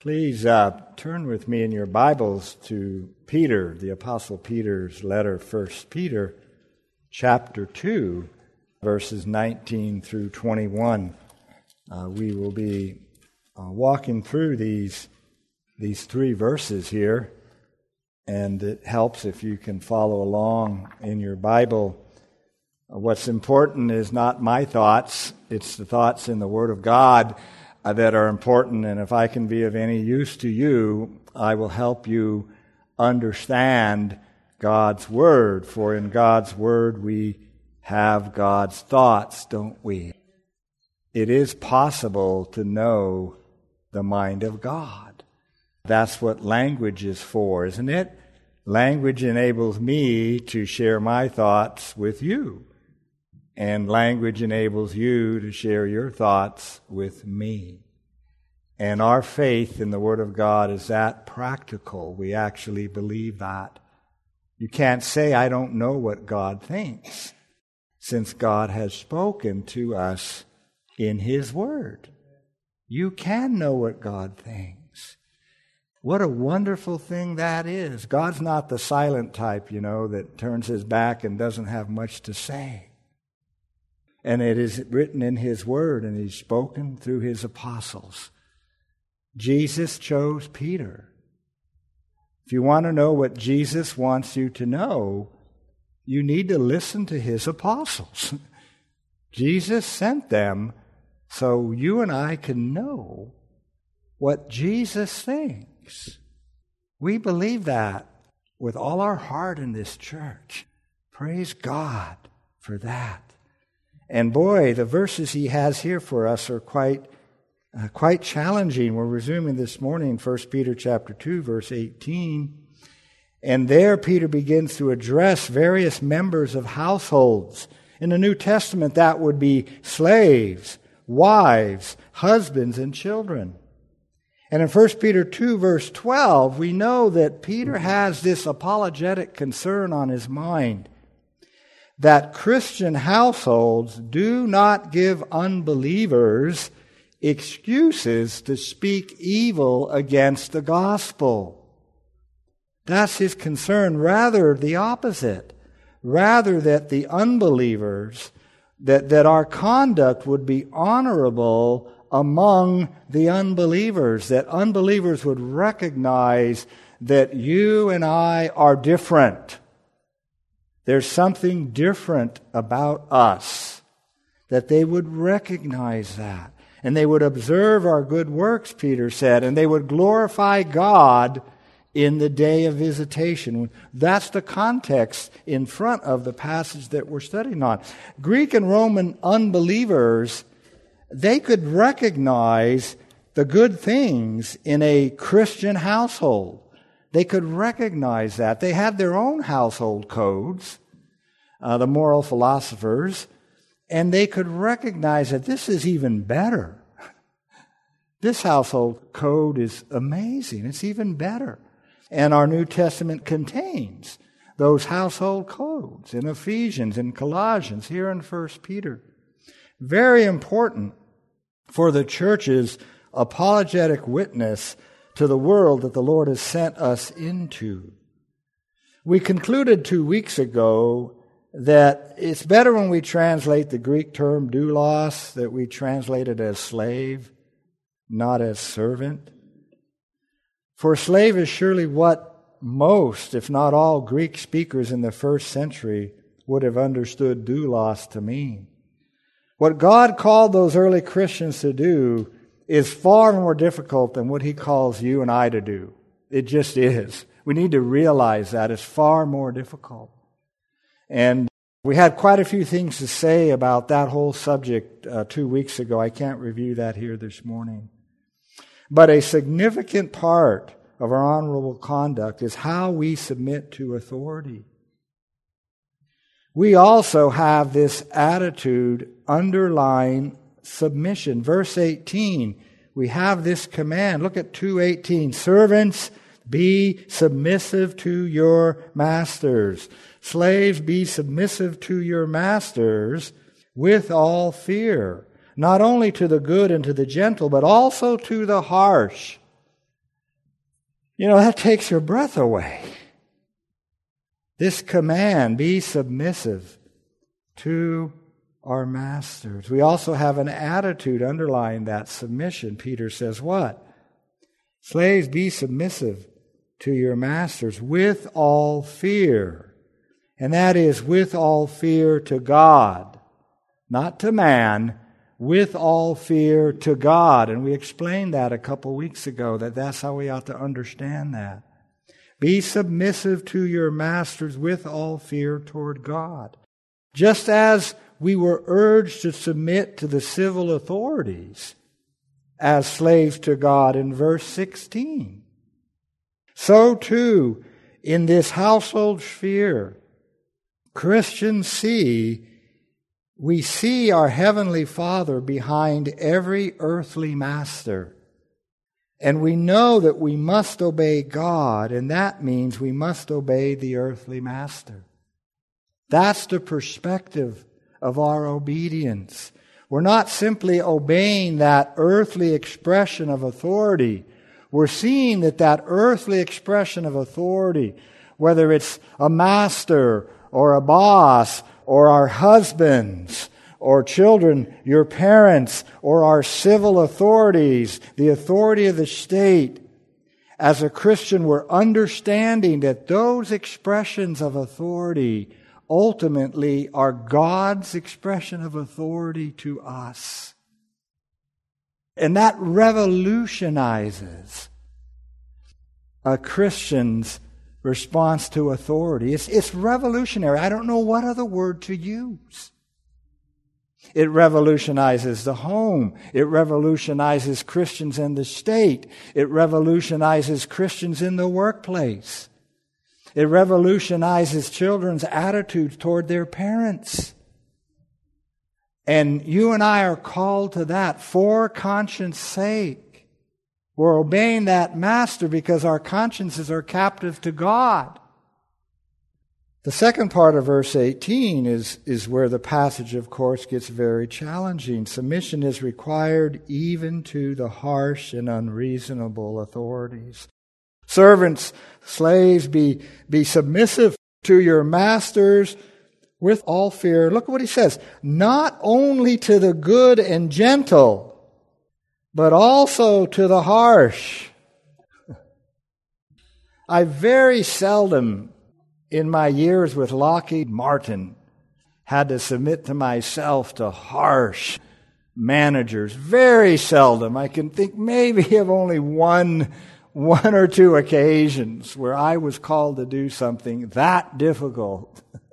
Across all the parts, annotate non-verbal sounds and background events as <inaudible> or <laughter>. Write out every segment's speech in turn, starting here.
Please uh, turn with me in your Bibles to Peter, the Apostle Peter's letter, 1 Peter, chapter 2, verses 19 through 21. Uh, we will be uh, walking through these, these three verses here, and it helps if you can follow along in your Bible. Uh, what's important is not my thoughts, it's the thoughts in the Word of God Uh, that are important, and if I can be of any use to you, I will help you understand God's Word. For in God's Word we have God's thoughts, don't we? It is possible to know the mind of God. That's what language is for, isn't it? Language enables me to share my thoughts with you and language enables you to share your thoughts with me. And our faith in the Word of God is that practical. We actually believe that. You can't say, I don't know what God thinks, since God has spoken to us in His Word. You can know what God thinks. What a wonderful thing that is. God's not the silent type, you know, that turns his back and doesn't have much to say. And it is written in His Word, and He's spoken through His apostles. Jesus chose Peter. If you want to know what Jesus wants you to know, you need to listen to His apostles. <laughs> Jesus sent them so you and I can know what Jesus thinks. We believe that with all our heart in this church. Praise God for that. And boy, the verses he has here for us are quite, uh, quite challenging. We're resuming this morning 1 Peter chapter 2, verse 18. And there Peter begins to address various members of households. In the New Testament, that would be slaves, wives, husbands, and children. And in 1 Peter 2, verse 12, we know that Peter has this apologetic concern on his mind that Christian households do not give unbelievers excuses to speak evil against the gospel. That's his concern. Rather, the opposite. Rather, that the unbelievers, that, that our conduct would be honorable among the unbelievers, that unbelievers would recognize that you and I are different there's something different about us, that they would recognize that. And they would observe our good works, Peter said, and they would glorify God in the day of visitation. That's the context in front of the passage that we're studying on. Greek and Roman unbelievers, they could recognize the good things in a Christian household. They could recognize that. They had their own household codes, uh, the moral philosophers, and they could recognize that this is even better. <laughs> This household code is amazing. It's even better. And our New Testament contains those household codes in Ephesians in Colossians, here in 1 Peter. Very important for the church's apologetic witness to the world that the Lord has sent us into. We concluded two weeks ago that it's better when we translate the Greek term doulos, that we translate it as slave, not as servant. For slave is surely what most, if not all, Greek speakers in the first century would have understood doulos to mean. What God called those early Christians to do is far more difficult than what he calls you and I to do. It just is. We need to realize that it's far more difficult. And we had quite a few things to say about that whole subject uh, two weeks ago. I can't review that here this morning. But a significant part of our honorable conduct is how we submit to authority. We also have this attitude underlying submission. Verse 18, we have this command. Look at 218. Servants, be submissive to your masters. Slaves, be submissive to your masters with all fear, not only to the good and to the gentle, but also to the harsh. You know, that takes your breath away. This command, be submissive to our masters. We also have an attitude underlying that submission. Peter says, What? Slaves, be submissive to your masters with all fear. And that is with all fear to God, not to man, with all fear to God. And we explained that a couple weeks ago, that that's how we ought to understand that. Be submissive to your masters with all fear toward God. Just as we were urged to submit to the civil authorities as slaves to God in verse 16. So too, in this household sphere, Christians see, we see our Heavenly Father behind every earthly master. And we know that we must obey God, and that means we must obey the earthly master. That's the perspective of our obedience. We're not simply obeying that earthly expression of authority. We're seeing that that earthly expression of authority, whether it's a master or a boss or our husbands or children, your parents, or our civil authorities, the authority of the state, as a Christian, we're understanding that those expressions of authority ultimately are God's expression of authority to us. And that revolutionizes a Christian's response to authority. It's, it's revolutionary. I don't know what other word to use. It revolutionizes the home. It revolutionizes Christians in the state. It revolutionizes Christians in the workplace. It revolutionizes children's attitudes toward their parents. And you and I are called to that for conscience sake. We're obeying that master because our consciences are captive to God. The second part of verse 18 is, is where the passage, of course, gets very challenging. Submission is required even to the harsh and unreasonable authorities. Servants, slaves, be, be submissive to your masters with all fear. Look at what he says. Not only to the good and gentle, but also to the harsh. <laughs> I very seldom in my years with Lockheed Martin, had to submit to myself to harsh managers. Very seldom. I can think maybe of only one, one or two occasions where I was called to do something that difficult. <laughs>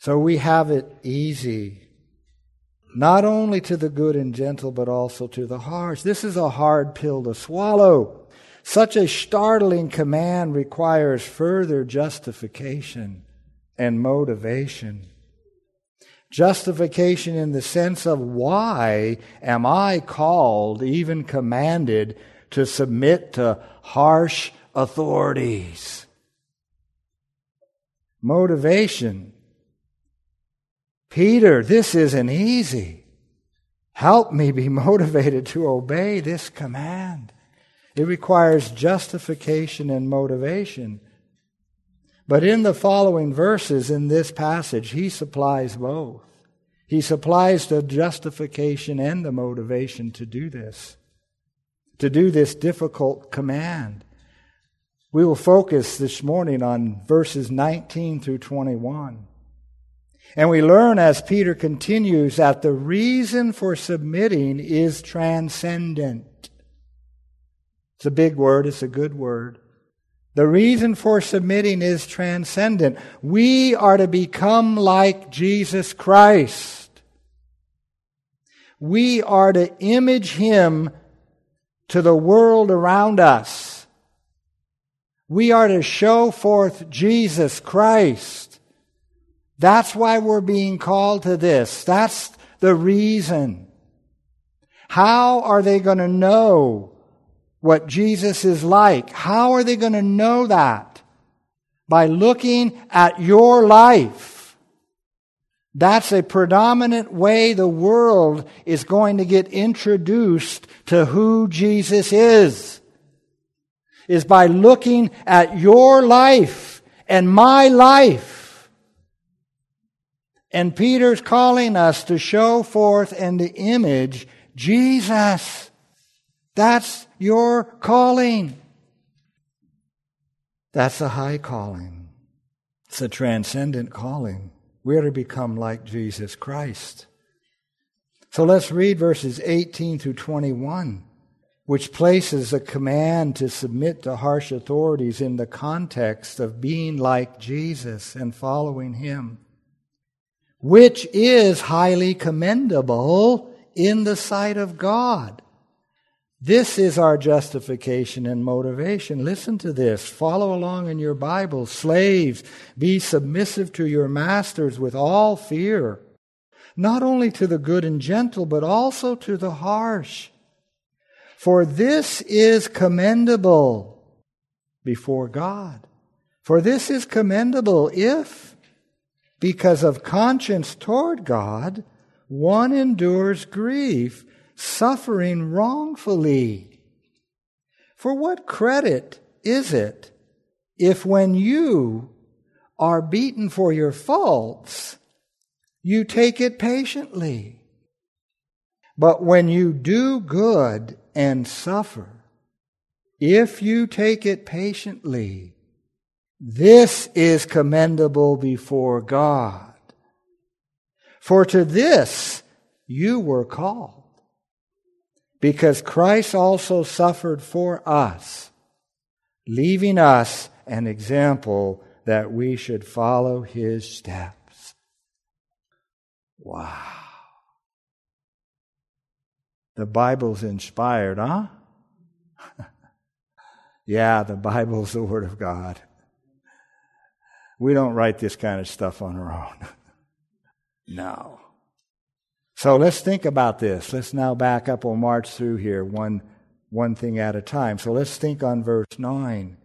so we have it easy. Not only to the good and gentle, but also to the harsh. This is a hard pill to swallow. Such a startling command requires further justification and motivation. Justification in the sense of why am I called, even commanded, to submit to harsh authorities? Motivation. Peter, this isn't easy. Help me be <laughs> motivated to obey this command. It requires justification and motivation. But in the following verses in this passage, he supplies both. He supplies the justification and the motivation to do this, to do this difficult command. We will focus this morning on verses 19 through 21. And we learn as Peter continues that the reason for submitting is transcendent. It's a big word, it's a good word. The reason for submitting is transcendent. We are to become like Jesus Christ. We are to image Him to the world around us. We are to show forth Jesus Christ. That's why we're being called to this. That's the reason. How are they going to know what Jesus is like. How are they going to know that? By looking at your life. That's a predominant way the world is going to get introduced to who Jesus is. is by looking at your life and my life. And Peter's calling us to show forth in the image Jesus. That's your calling. That's a high calling. It's a transcendent calling. We're to become like Jesus Christ. So let's read verses 18 through 21, which places a command to submit to harsh authorities in the context of being like Jesus and following Him, which is highly commendable in the sight of God. This is our justification and motivation. Listen to this. Follow along in your Bible. Slaves, be submissive to your masters with all fear, not only to the good and gentle, but also to the harsh. For this is commendable before God. For this is commendable if, because of conscience toward God, one endures grief suffering wrongfully. For what credit is it if when you are beaten for your faults, you take it patiently? But when you do good and suffer, if you take it patiently, this is commendable before God. For to this you were called because Christ also suffered for us, leaving us an example that we should follow his steps. Wow. The Bible's inspired, huh? <laughs> yeah, the Bible's the Word of God. We don't write this kind of stuff on our own. <laughs> no. So let's think about this. Let's now back up. We'll march through here one, one thing at a time. So let's think on verse 9.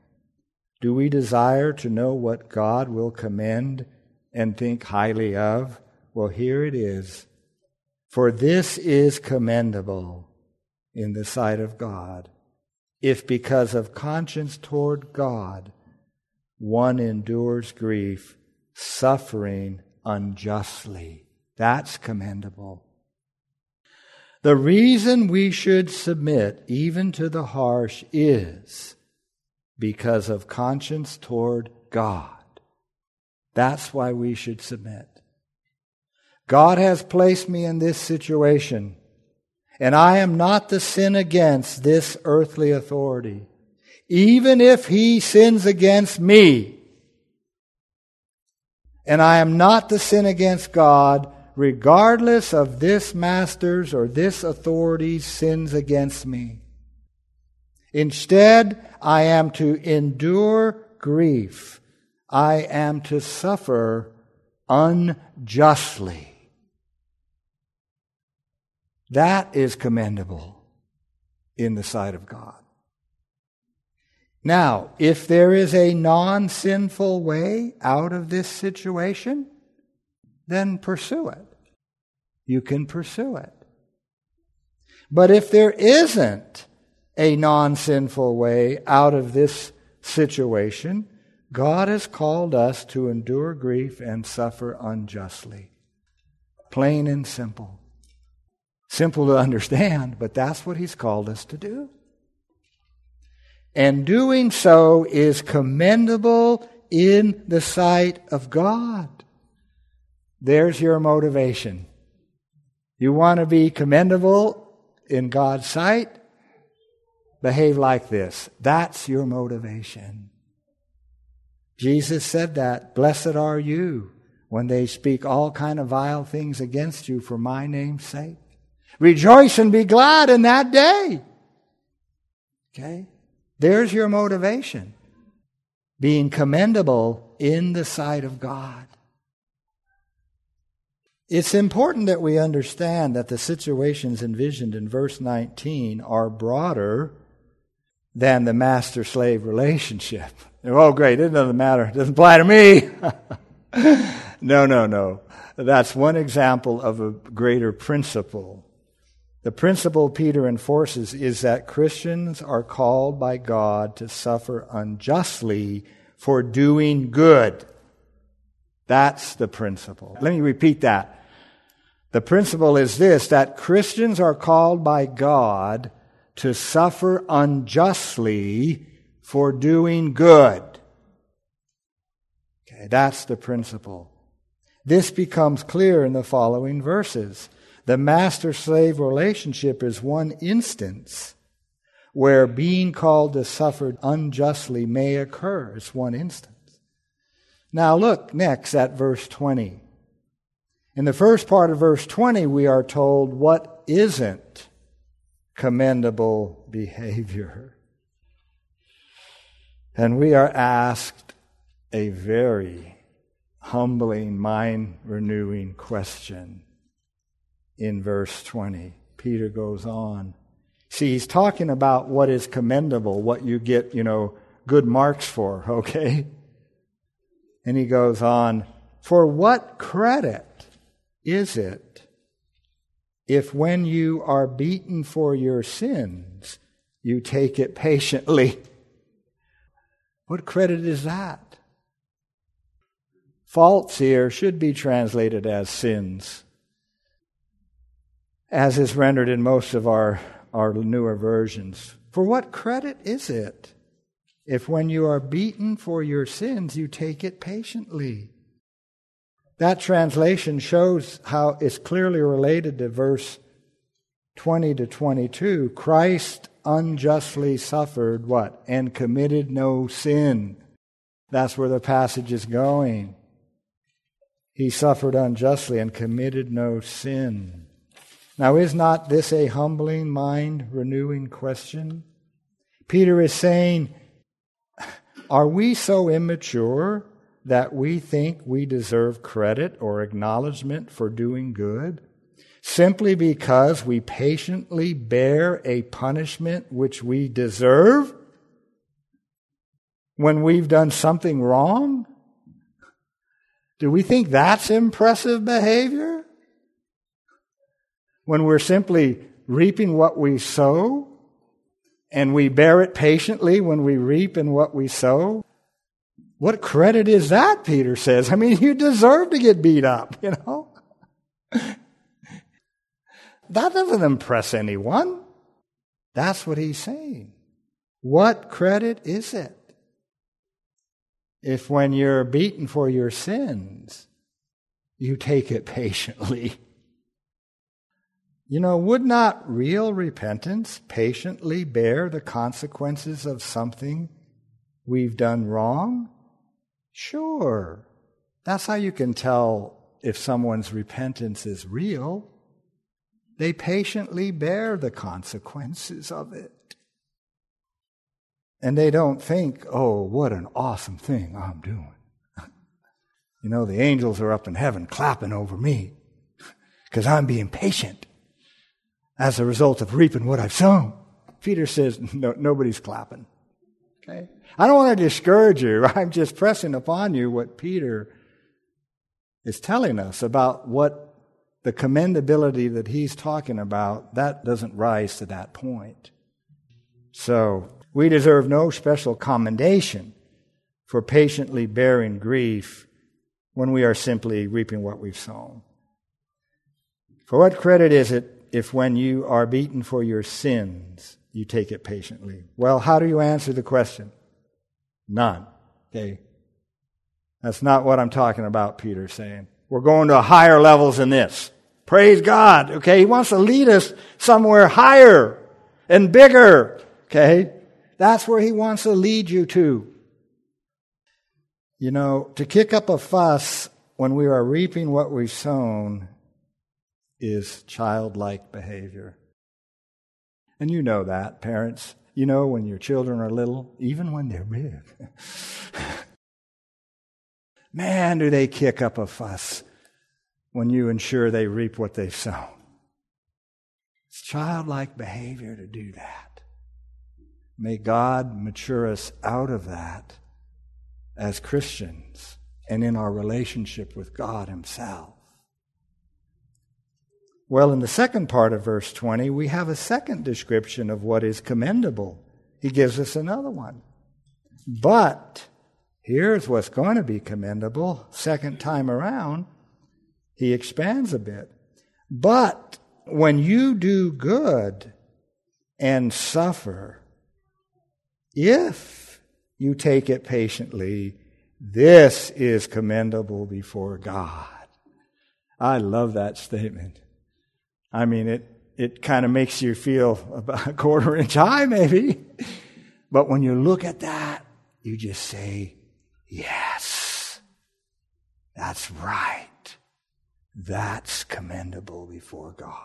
Do we desire to know what God will commend and think highly of? Well, here it is. For this is commendable in the sight of God, if because of conscience toward God one endures grief, suffering unjustly. That's commendable. The reason we should submit even to the harsh is because of conscience toward God. That's why we should submit. God has placed me in this situation, and I am not to sin against this earthly authority, even if he sins against me. And I am not to sin against God regardless of this master's or this authority's sins against me. Instead, I am to endure grief. I am to suffer unjustly. That is commendable in the sight of God. Now, if there is a non sinful way out of this situation, then pursue it. You can pursue it. But if there isn't a non sinful way out of this situation, God has called us to endure grief and suffer unjustly. Plain and simple. Simple to understand, but that's what He's called us to do. And doing so is commendable in the sight of God. There's your motivation. You want to be commendable in God's sight? Behave like this. That's your motivation. Jesus said that. Blessed are you when they speak all kind of vile things against you for my name's sake. Rejoice and be glad in that day. Okay? There's your motivation. Being commendable in the sight of God. It's important that we understand that the situations envisioned in verse 19 are broader than the master slave relationship. <laughs> Oh, great, it doesn't matter. It doesn't apply to me. <laughs> no, no, no. That's one example of a greater principle. The principle Peter enforces is that Christians are called by God to suffer unjustly for doing good. That's the principle. Let me repeat that. The principle is this that Christians are called by God to suffer unjustly for doing good. Okay, that's the principle. This becomes clear in the following verses. The master slave relationship is one instance where being called to suffer unjustly may occur. It's one instance. Now look next at verse 20. In the first part of verse 20, we are told what isn't commendable behavior. And we are asked a very humbling, mind renewing question in verse 20. Peter goes on. See, he's talking about what is commendable, what you get, you know, good marks for, <laughs> okay? And he goes on, For what credit is it if when you are beaten for your sins, you take it patiently? <laughs> What credit is that? Faults here should be translated as sins as is rendered in most of our, our newer versions. For what credit is it if when you are beaten for your sins, you take it patiently? That translation shows how it's clearly related to verse 20 to 22. Christ unjustly suffered what? And committed no sin. That's where the passage is going. He suffered unjustly and committed no sin. Now, is not this a humbling, mind renewing question? Peter is saying, Are we so immature that we think we deserve credit or acknowledgement for doing good? Simply because we patiently bear a punishment which we deserve when we've done something wrong? Do we think that's impressive behavior? When we're simply reaping what we sow and we bear it patiently when we reap in what we sow. What credit is that, Peter says? I mean, you deserve to get beat up, you know? <laughs> that doesn't impress anyone. That's what he's saying. What credit is it? If when you're beaten for your sins, you take it patiently <laughs> you know, would not real repentance patiently bear the consequences of something we've done wrong? Sure. That's how you can tell if someone's repentance is real. They patiently bear the consequences of it. And they don't think, oh, what an awesome thing I'm doing. <laughs> you know, the angels are up in heaven clapping over me <laughs> because I'm being patient as a result of reaping what I've sown. Peter says, no, nobody's clapping. Okay? I don't want to discourage you. <laughs> I'm just pressing upon you what Peter is telling us about what the commendability that he's talking about, that doesn't rise to that point. So, we deserve no special commendation for patiently bearing grief when we are simply reaping what we've sown. For what credit is it if when you are beaten for your sins, you take it patiently? Well, how do you answer the question? None. Okay. That's not what I'm talking about, Peter's saying. We're going to higher levels than this. Praise God. Okay. He wants to lead us somewhere higher and bigger. Okay. That's where he wants to lead you to. You know, to kick up a fuss when we are reaping what we've sown is childlike behavior. And you know that, parents. You know when your children are little, even when they're big. <laughs> Man, do they kick up a fuss when you ensure they reap what they've sown. It's childlike behavior to do that. May God mature us out of that as Christians and in our relationship with God Himself. Well, in the second part of verse 20, we have a second description of what is commendable. He gives us another one. But here's what's going to be commendable. Second time around, he expands a bit. But when you do good and suffer, if you take it patiently, this is commendable before God. I love that statement. I mean, it, it kind of makes you feel about a quarter inch high, maybe. But when you look at that, you just say, Yes, that's right. That's commendable before God.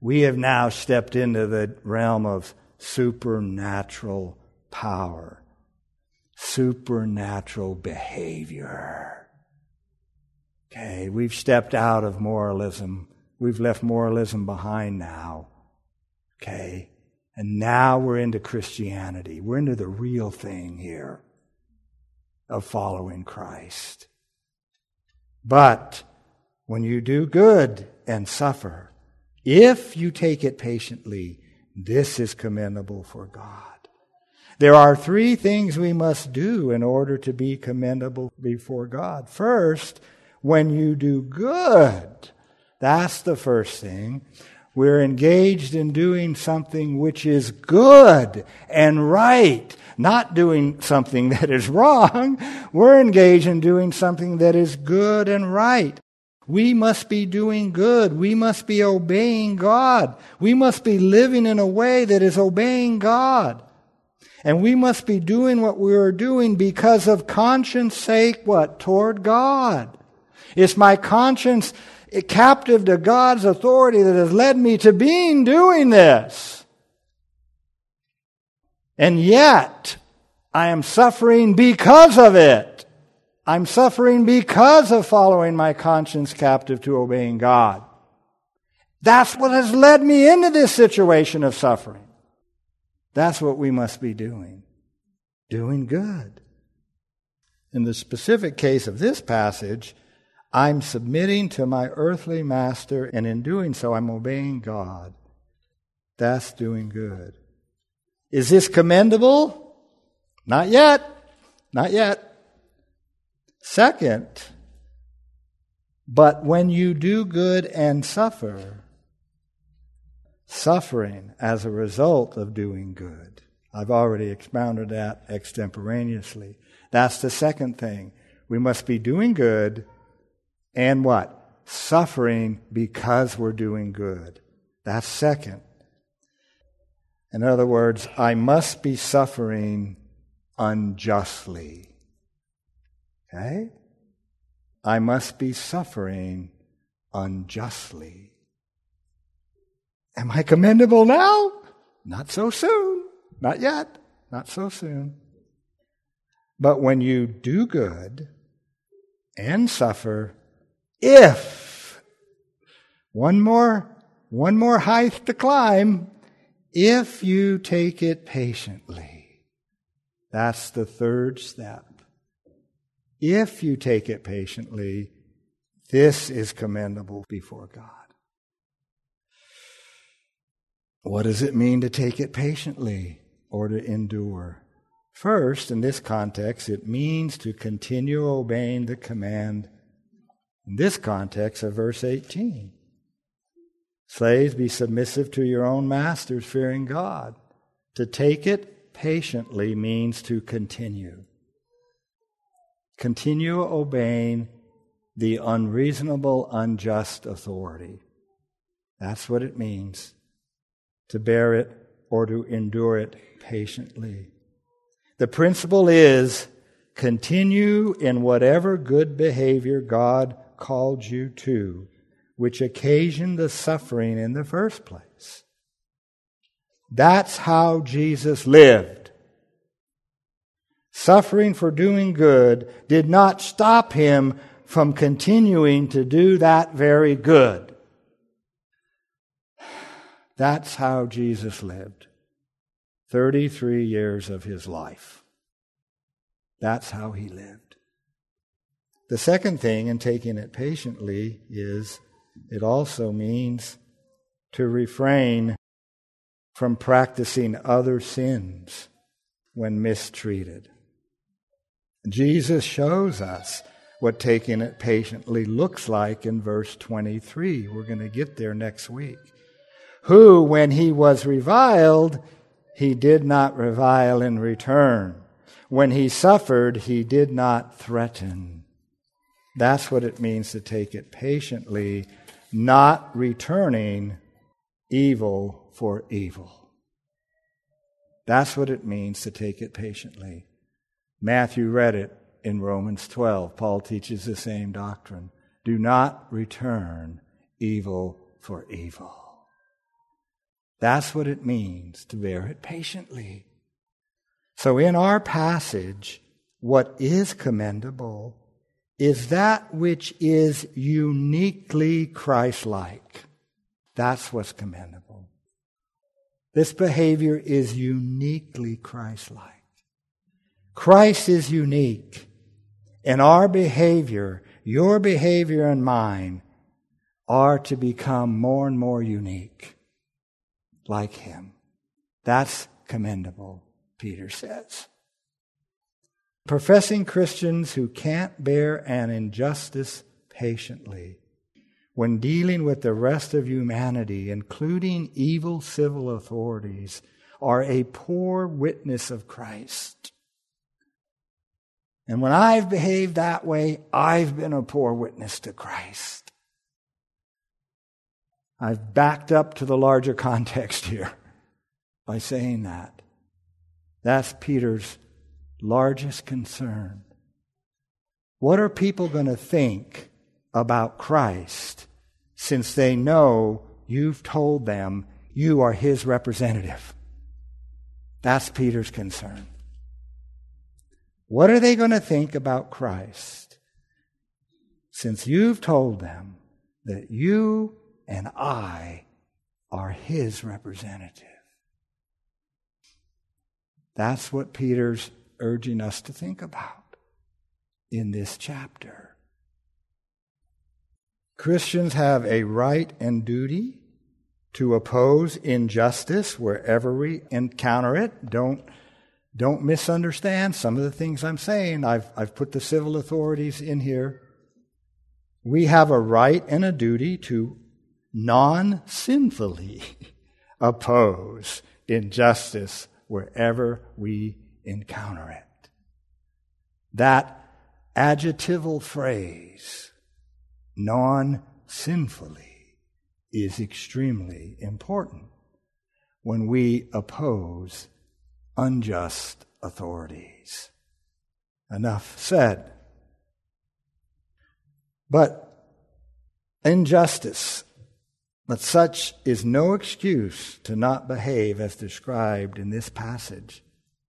We have now stepped into the realm of supernatural power, supernatural behavior. Okay, we've stepped out of moralism. We've left moralism behind now. Okay, and now we're into Christianity. We're into the real thing here of following Christ. But when you do good and suffer, if you take it patiently, this is commendable for God. There are three things we must do in order to be commendable before God. First, when you do good, that's the first thing. We're engaged in doing something which is good and right, not doing something <laughs> that is wrong. We're engaged in doing something that is good and right. We must be doing good. We must be obeying God. We must be living in a way that is obeying God. And we must be doing what we are doing because of conscience sake, what? Toward God. It's my conscience captive to God's authority that has led me to being doing this. And yet, I am suffering because of it. I'm suffering because of following my conscience captive to obeying God. That's what has led me into this situation of suffering. That's what we must be doing. Doing good. In the specific case of this passage, I'm submitting to my earthly master, and in doing so, I'm obeying God. That's doing good. Is this commendable? Not yet. Not yet. Second, but when you do good and suffer, suffering as a result of doing good. I've already expounded that extemporaneously. That's the second thing. We must be doing good and what? Suffering because we're doing good. That's second. In other words, I must be suffering unjustly. Okay? I must be suffering unjustly. Am I commendable now? Not so soon. Not yet. Not so soon. But when you do good and suffer, if one more one more height to climb, if you take it patiently. That's the third step. If you take it patiently, this is commendable before God. What does it mean to take it patiently or to endure? First, in this context, it means to continue obeying the command, in this context of verse 18. Slaves, be submissive to your own masters, fearing God. To take it patiently means to continue. Continue obeying the unreasonable, unjust authority. That's what it means to bear it or to endure it patiently. The principle is continue in whatever good behavior God called you to, which occasioned the suffering in the first place. That's how Jesus lived suffering for doing good did not stop him from continuing to do that very good. That's how Jesus lived 33 years of his life. That's how he lived. The second thing in taking it patiently is it also means to refrain from practicing other sins when mistreated. Jesus shows us what taking it patiently looks like in verse 23. We're going to get there next week. Who, when he was reviled, he did not revile in return. When he suffered, he did not threaten. That's what it means to take it patiently, not returning evil for evil. That's what it means to take it patiently. Matthew read it in Romans 12. Paul teaches the same doctrine. Do not return evil for evil. That's what it means to bear it patiently. So, in our passage, what is commendable is that which is uniquely Christ like. That's what's commendable. This behavior is uniquely Christ like. Christ is unique. And our behavior, your behavior and mine, are to become more and more unique like him. That's commendable, Peter says. Professing Christians who can't bear an injustice patiently when dealing with the rest of humanity, including evil civil authorities, are a poor witness of Christ. And when I've behaved that way, I've been a poor witness to Christ. I've backed up to the larger <laughs> context here by saying that. That's Peter's largest concern. What are people going to think about Christ since they know you've told them you are his representative? That's Peter's concern. What are they going to think about Christ since you've told them that you and I are his representative? That's what Peter's urging us to think about in this chapter. Christians have a right and duty to oppose injustice wherever we encounter it. Don't don't misunderstand some of the things I'm saying. I've, I've put the civil authorities in here. We have a right and a duty to non sinfully <laughs> oppose injustice wherever we encounter it. That adjectival phrase, non sinfully, is extremely important when we oppose unjust authorities. Enough said. But injustice, but such is no excuse to not behave as described in this passage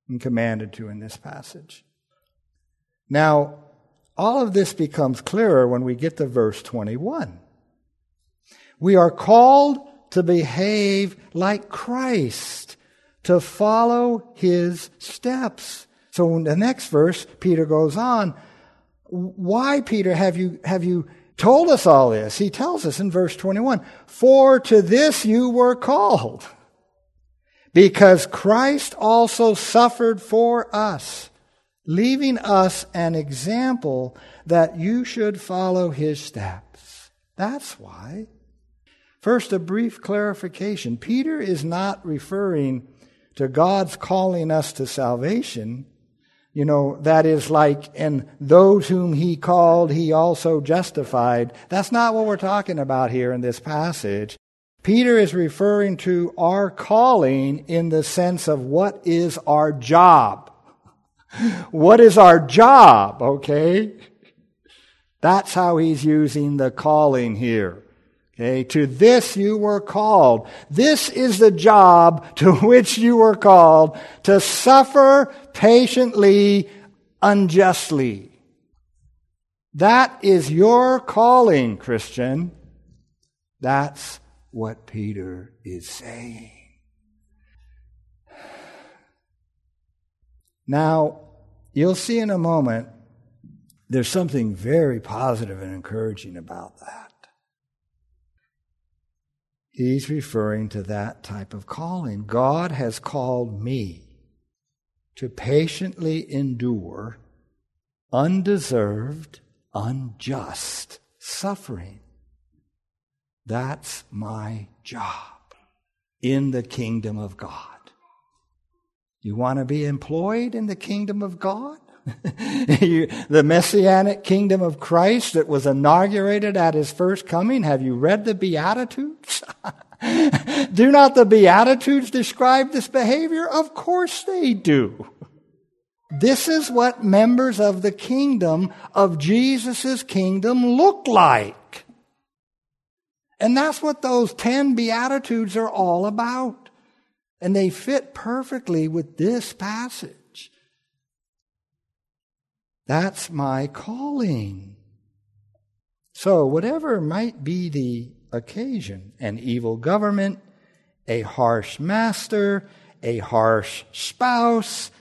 and commanded to in this passage. Now, all of this becomes clearer when we get to verse 21. We are called to behave like Christ to follow his steps. So in the next verse, Peter goes on, why, Peter, have you, have you told us all this? He tells us in verse 21, for to this you were called, because Christ also suffered for us, leaving us an example that you should follow his steps. That's why. First, a brief clarification. Peter is not referring to God's calling us to salvation, you know, that is like, and those whom he called, he also justified. That's not what we're talking about here in this passage. Peter is referring to our calling in the sense of what is our job. <laughs> what is our job, okay? That's how he's using the calling here. Okay, to this you were called. This is the job <laughs> to which you were called to suffer patiently unjustly. That is your calling, Christian. That's what Peter is saying. Now, you'll see in a moment, there's something very positive and encouraging about that. He's referring to that type of calling. God has called me to patiently endure undeserved, unjust suffering. That's my job in the kingdom of God. You want to be employed in the kingdom of God? <laughs> you, the messianic kingdom of Christ that was inaugurated at his first coming. Have you read the Beatitudes? <laughs> do not the Beatitudes describe this behavior? Of course they do. This is what members of the kingdom of Jesus' kingdom look like. And that's what those ten Beatitudes are all about. And they fit perfectly with this passage. That's my calling. So, whatever might be the occasion an evil government, a harsh master, a harsh spouse,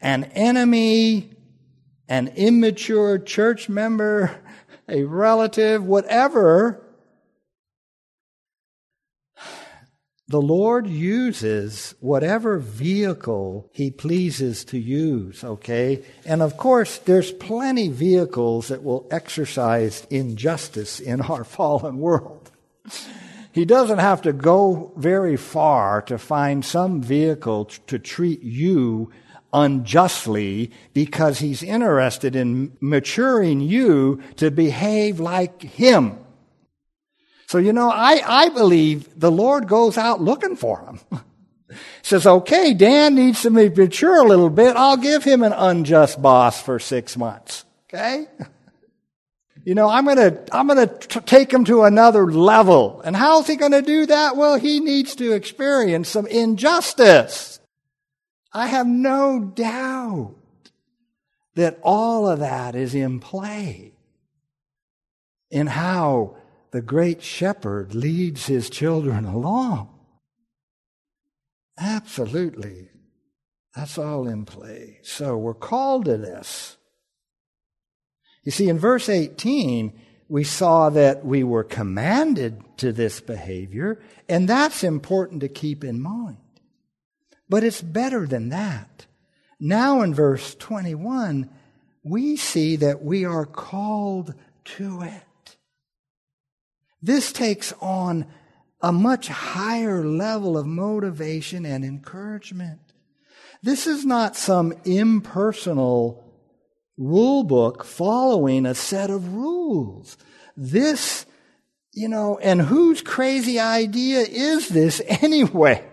an enemy, an immature church member, <laughs> a relative, whatever The Lord uses whatever vehicle He pleases to use, okay? And of course, there's plenty vehicles that will exercise injustice in our <laughs> fallen world. He doesn't have to go very far to find some vehicle to treat you unjustly because he's interested in maturing you to behave like him. So, you know, I, I believe the Lord goes out looking for him. <laughs> Says, okay, Dan needs to be mature a little bit. I'll give him an unjust boss for six months. Okay? <laughs> You know, I'm gonna, I'm gonna t- take him to another level. And how's he gonna do that? Well, he needs to experience some injustice. I have no doubt that all of that is in play in how the great shepherd leads his children along. Absolutely. That's all in play. So we're called to this. You see, in verse 18, we saw that we were commanded to this behavior, and that's important to keep in mind. But it's better than that. Now in verse 21, we see that we are called to it. This takes on a much higher level of motivation and encouragement. This is not some impersonal rule book following a set of rules. This, you know, and whose crazy idea is this <laughs> anyway?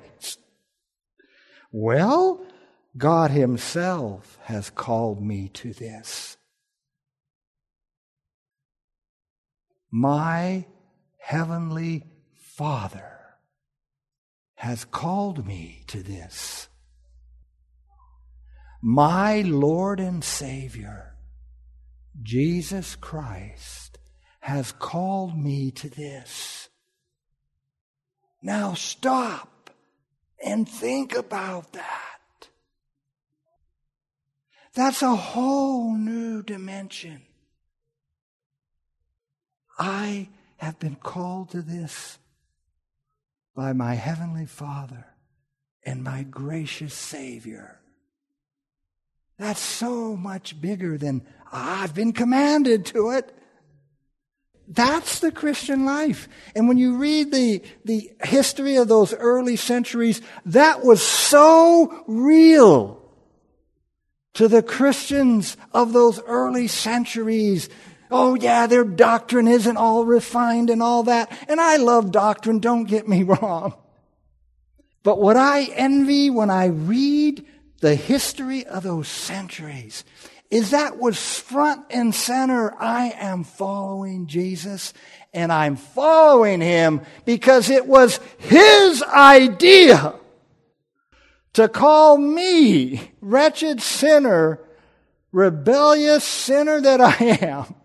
Well, God Himself has called me to this. My Heavenly Father has called me to this. My Lord and Savior, Jesus Christ, has called me to this. Now stop and think about that. That's a whole new dimension. I have been called to this by my Heavenly Father and my gracious Savior. That's so much bigger than I've been commanded to it. That's the Christian life. And when you read the, the history of those early centuries, that was so real to the Christians of those early centuries Oh yeah, their doctrine isn't all refined and all that. And I love doctrine, don't get me <laughs> wrong. But what I envy when I read the history of those centuries is that was front and center. I am following Jesus and I'm following him because it was his idea to call me, wretched sinner, rebellious sinner that I am,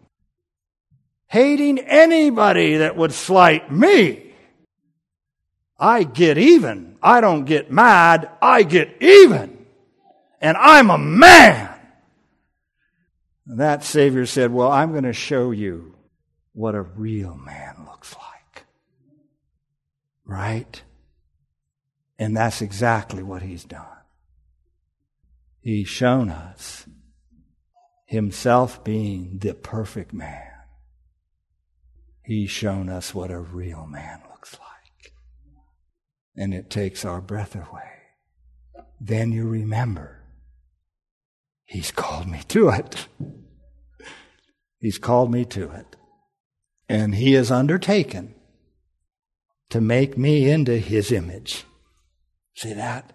hating anybody that would slight me. I get even. I don't get mad. I get even. And I'm a man. And that Savior said, Well, I'm going to show you what a real man looks like. Right? And that's exactly what he's done. He's shown us himself being the perfect man. He's shown us what a real man looks like. And it takes our breath away. Then you remember, He's called me to it. <laughs> He's called me to it. And He has undertaken to make me into His image. See that?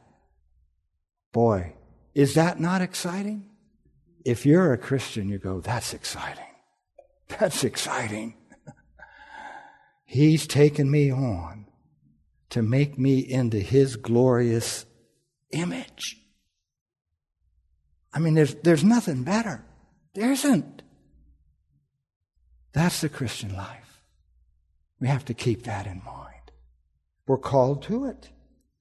Boy, is that not exciting? If you're a Christian, you go, that's exciting. That's exciting. He's taken me on to make me into His glorious image. I mean, there's, there's nothing better. There isn't. That's the Christian life. We have to keep that in mind. We're called to it.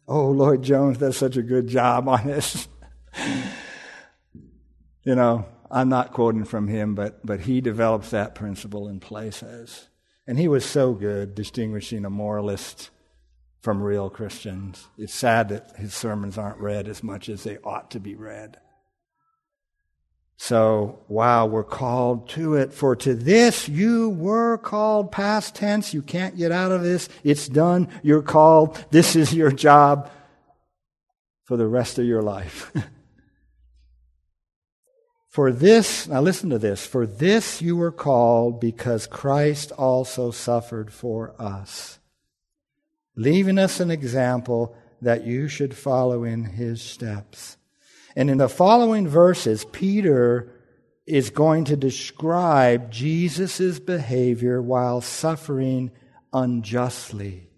Oh, Lloyd Jones does such a good job on this. <laughs> you know, I'm not quoting from him, but, but he develops that principle in places. And he was so good distinguishing a moralist from real Christians. It's sad that his sermons aren't read as much as they ought to be read. So, wow, we're called to it. For to this you were called past tense. You can't get out of this. It's done. You're called. This is your job for the rest of your life. <laughs> for this, now listen to this. For this you were called because Christ also suffered for us, leaving us an example that you should follow in his steps and in the following verses, Peter is going to describe Jesus' behavior while suffering unjustly.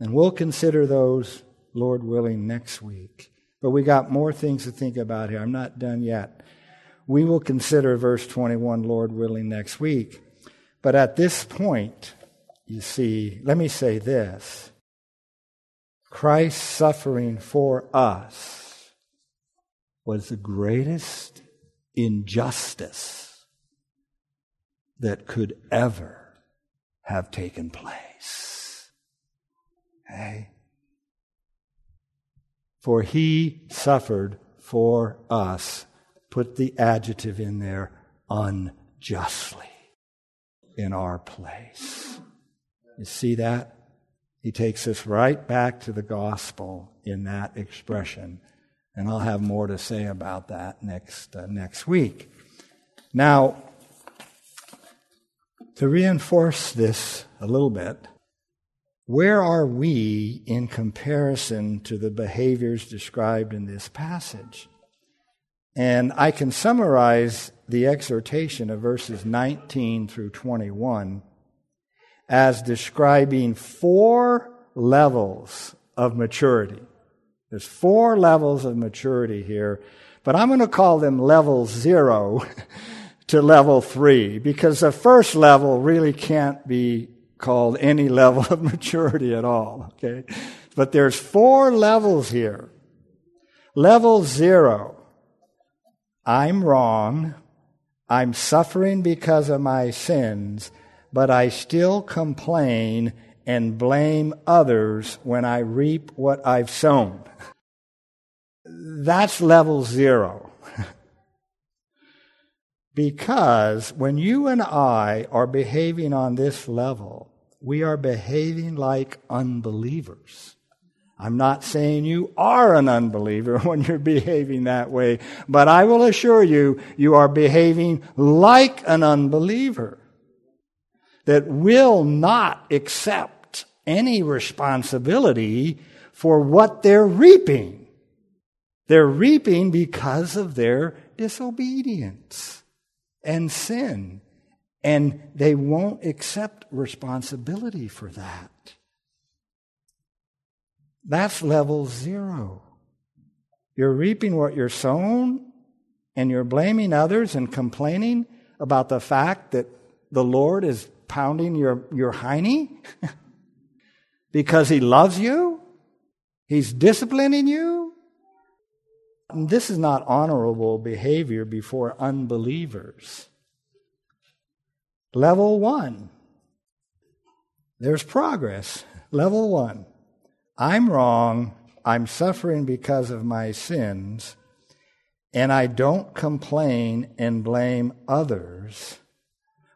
And we'll consider those, Lord willing, next week. But we got more things to think about here. I'm not done yet. We will consider verse 21, Lord willing, next week. But at this point, you see, let me say this Christ's suffering for us was the greatest injustice that could ever have taken place. Okay? For he suffered for us. Put the adjective in there unjustly in our place. You see that? He takes us right back to the gospel in that expression. And I'll have more to say about that next, uh, next week. Now, to reinforce this a little bit, where are we in comparison to the behaviors described in this passage? And I can summarize the exhortation of verses 19 through 21 as describing four levels of maturity. There's four levels of maturity here, but I'm going to call them level zero <laughs> to level three because the first level really can't be called any level of maturity at all, okay? But there's four levels here. Level zero. I'm wrong. I'm suffering because of my sins, but I still complain and blame others when I reap what I've sown. That's level zero. Because when you and I are behaving on this level, we are behaving like unbelievers. I'm not saying you are an unbeliever <laughs> when you're behaving that way, but I will assure you, you are behaving like an unbeliever that will not accept any responsibility for what they're reaping. They're reaping because of their disobedience and sin. And they won't accept responsibility for that. That's level zero. You're reaping what you're sown, and you're blaming others and complaining about the fact that the Lord is pounding your, your hiney. <laughs> because he loves you? He's disciplining you? This is not honorable behavior before unbelievers. Level one. There's progress. Level one I'm wrong. I'm suffering because of my sins, and I don't complain and blame others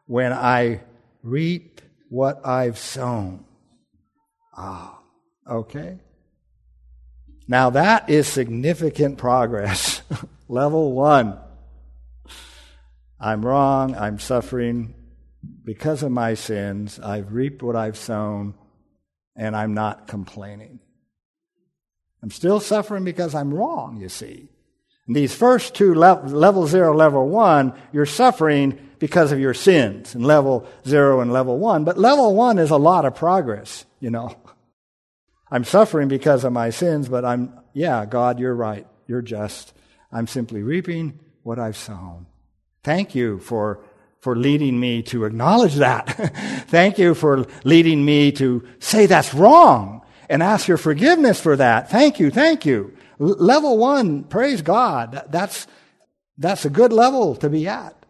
when I reap what I've sown. Ah, okay. Now that is significant progress. <laughs> Level one. I'm wrong. I'm suffering because of my sins. I've reaped what I've sown, and I'm not complaining. I'm still suffering because I'm wrong, you see. In these first two level, level zero, level one, you're suffering because of your sins in level zero and level one. But level one is a lot of progress, you know. I'm suffering because of my sins, but I'm, yeah, God, you're right. You're just. I'm simply reaping what I've sown. Thank you for, for leading me to acknowledge that. <laughs> Thank you for leading me to say that's wrong and ask your forgiveness for that. Thank you, thank you. L- level one, praise God. That's, that's a good level to be at.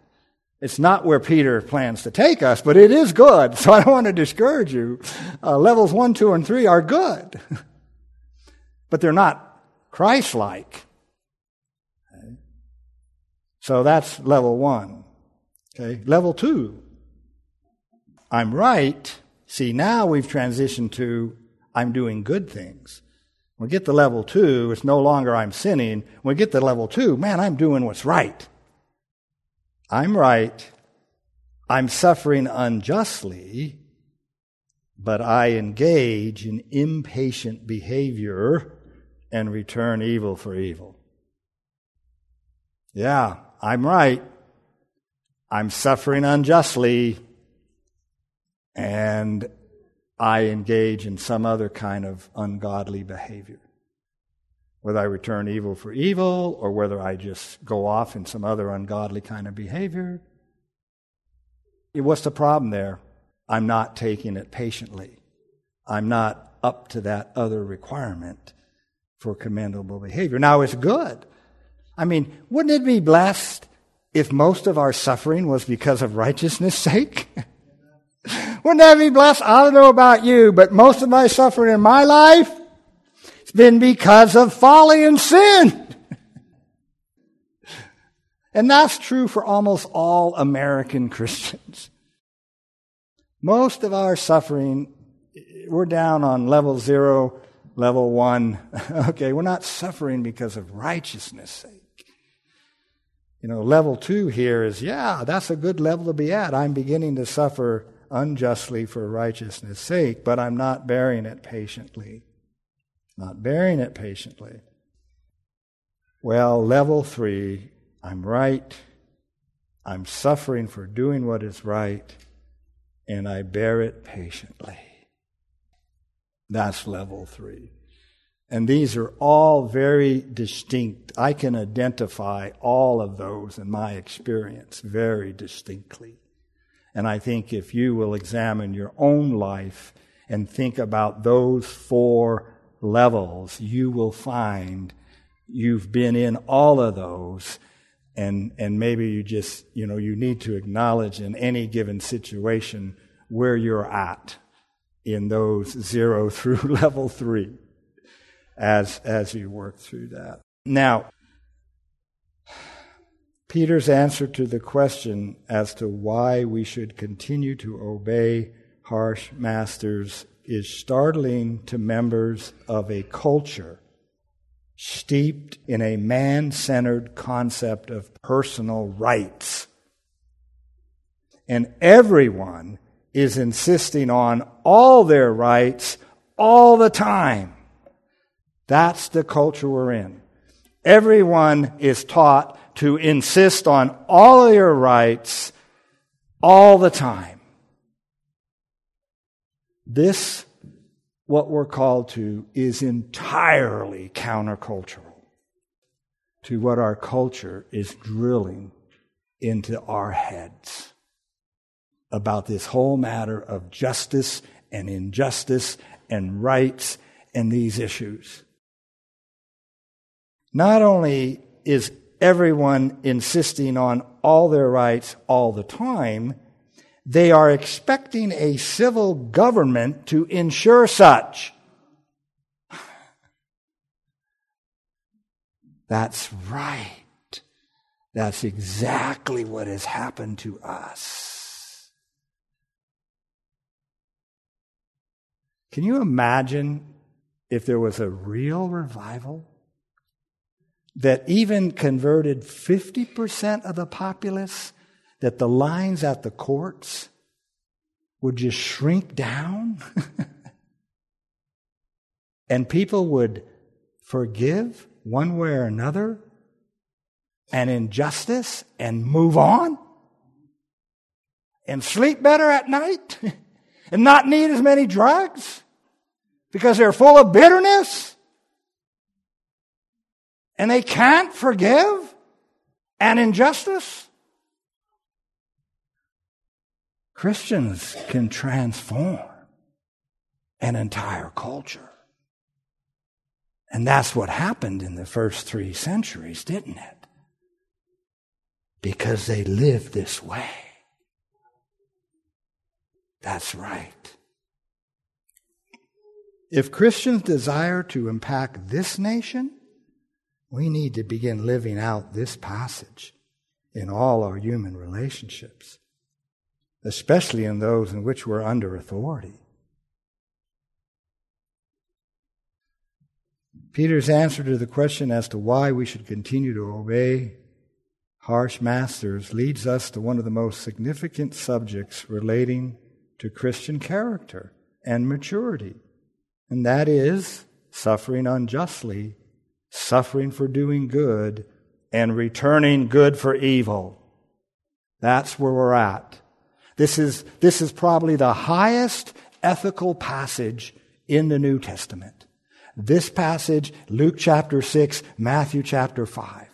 It's not where Peter plans to take us, but it is good. <laughs> So I don't want to discourage you. Uh, levels one, two, and three are good, <laughs> but they're not Christ like. Okay. So that's level one. Okay. Level two. I'm right. See, now we've transitioned to I'm doing good things. When we get to level two, it's no longer I'm sinning. When we get to level two, man, I'm doing what's right. I'm right, I'm suffering unjustly, but I engage in impatient behavior and return evil for evil. Yeah, I'm right. I'm suffering unjustly, and I engage in some other kind of ungodly behavior whether I return evil for evil or whether I just go off in some other ungodly kind of behavior. What's the problem there? I'm not taking it patiently. I'm not up to that other requirement for commendable behavior. Now, it's good. I mean, wouldn't it be blessed if most of our suffering was because of righteousness' sake? <laughs> wouldn't that be blessed? I don't know about you, but most of my suffering in my life been because of folly and sin. and that's true for almost all American Christians. Most of our suffering, we're down on level zero, level one. <laughs> okay, we're not suffering because of righteousness' sake. You know, level two here is, yeah, that's a good level to be at. I'm beginning to suffer unjustly for righteousness' sake, but I'm not bearing it patiently not bearing it patiently. Well, level three, I'm right. I'm suffering for doing what is right, and I bear it patiently. That's level three. And these are all very distinct. I can identify all of those in my experience very distinctly. And I think if you will examine your own life and think about those four levels, you will find you've been in all of those and and maybe you just you know you need to acknowledge in any given situation where you're at in those zero <laughs> through level three as as you work through that. Now peter's answer to the question as to why we should continue to obey harsh masters is startling to members of a culture steeped in a man centered concept of personal rights. And everyone is insisting on all their rights all the time. That's the culture we're in. Everyone is taught to insist on all your rights all the time. This, what we're called to, is entirely countercultural to what our culture is drilling into our heads about this whole matter of justice and injustice and rights and these issues. Not only is everyone insisting on all their rights all the time, They are expecting a civil government to ensure such. <sighs> That's right. That's exactly what has happened to us. Can you imagine if there was a real revival that even converted 50% of the populace, that the lines at the courts would just shrink down? <laughs> and people would forgive one way or another and injustice and move on and sleep better at night <laughs> and not need as many drugs because they're full of bitterness and they can't forgive and injustice. Christians can transform an entire culture. And that's what happened in the first three centuries, didn't it? because they live this way. That's right. If Christians desire to impact this nation, we need to begin living out this passage in all our human relationships, especially in those in which we're under authority. Peter's answer to the question as to why we should continue to obey harsh masters leads us to one of the most significant subjects relating to Christian character and maturity, and that is suffering unjustly, suffering for doing good, and returning good for evil. That's where we're at. This is, this is probably the highest ethical passage in the New Testament. This passage, Luke chapter 6, Matthew chapter 5.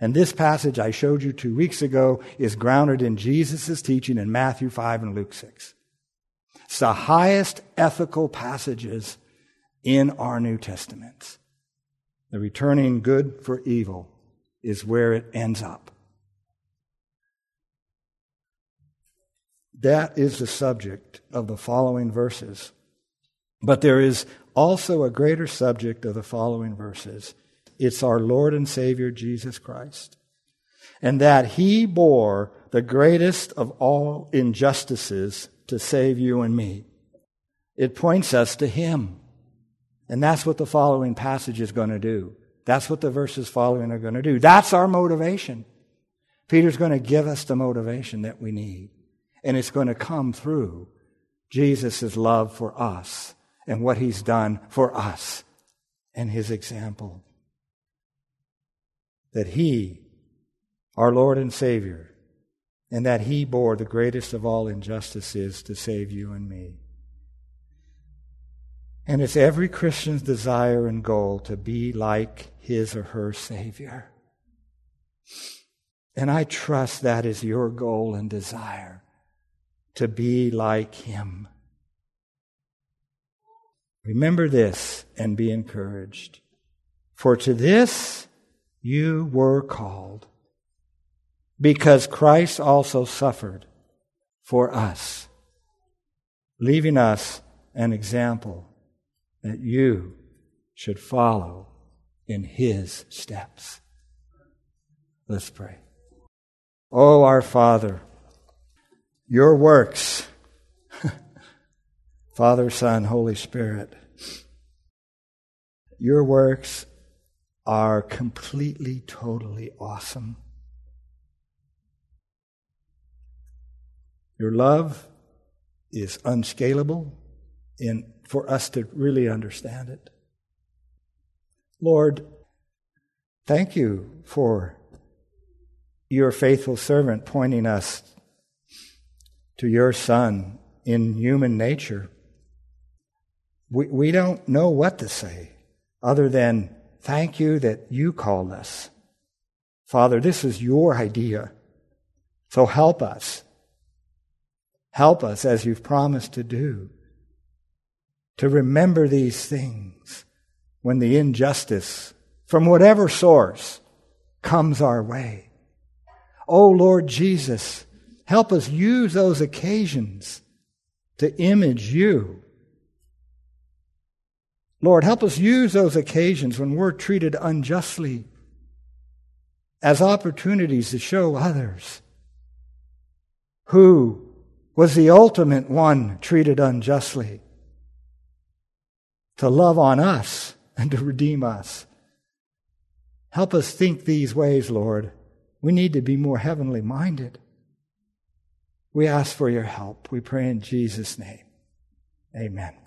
And this passage I showed you two weeks ago is grounded in Jesus' teaching in Matthew 5 and Luke 6. It's the highest ethical passages in our New Testaments. The returning good for evil is where it ends up. That is the subject of the following verses. But there is also a greater subject of the following verses it's our Lord and Savior Jesus Christ. And that He bore the greatest of all injustices to save you and me. It points us to Him. And that's what the following passage is going to do. That's what the verses following are going to do. That's our motivation. Peter's going to give us the motivation that we need. And it's going to come through Jesus' love for us and what he's done for us and his example that He, our Lord and Savior, and that He bore the greatest of all injustices to save you and me. And it's every Christian's desire and goal to be like his or her Savior. And I trust that is your goal and desire to be like Him. Remember this and be encouraged. For to this you were called because Christ also suffered for us, leaving us an example that you should follow in his steps. Let's pray. Oh, our Father, your works, <laughs> Father, Son, Holy Spirit, your works are completely, totally awesome. Your love is unscalable in, for us to really understand it. Lord, thank you for your faithful servant pointing us to your Son in human nature. We, we don't know what to say other than Thank you that you called us. Father, this is your idea. So help us. Help us as you've promised to do to remember these things when the injustice from whatever source comes our way. Oh Lord Jesus, Help us use those occasions to image you. Lord, help us use those occasions when we're treated unjustly as opportunities to show others who was the ultimate one treated unjustly to love on us and to redeem us. Help us think these ways, Lord. We need to be more heavenly minded. We ask for your help. We pray in Jesus' name. Amen.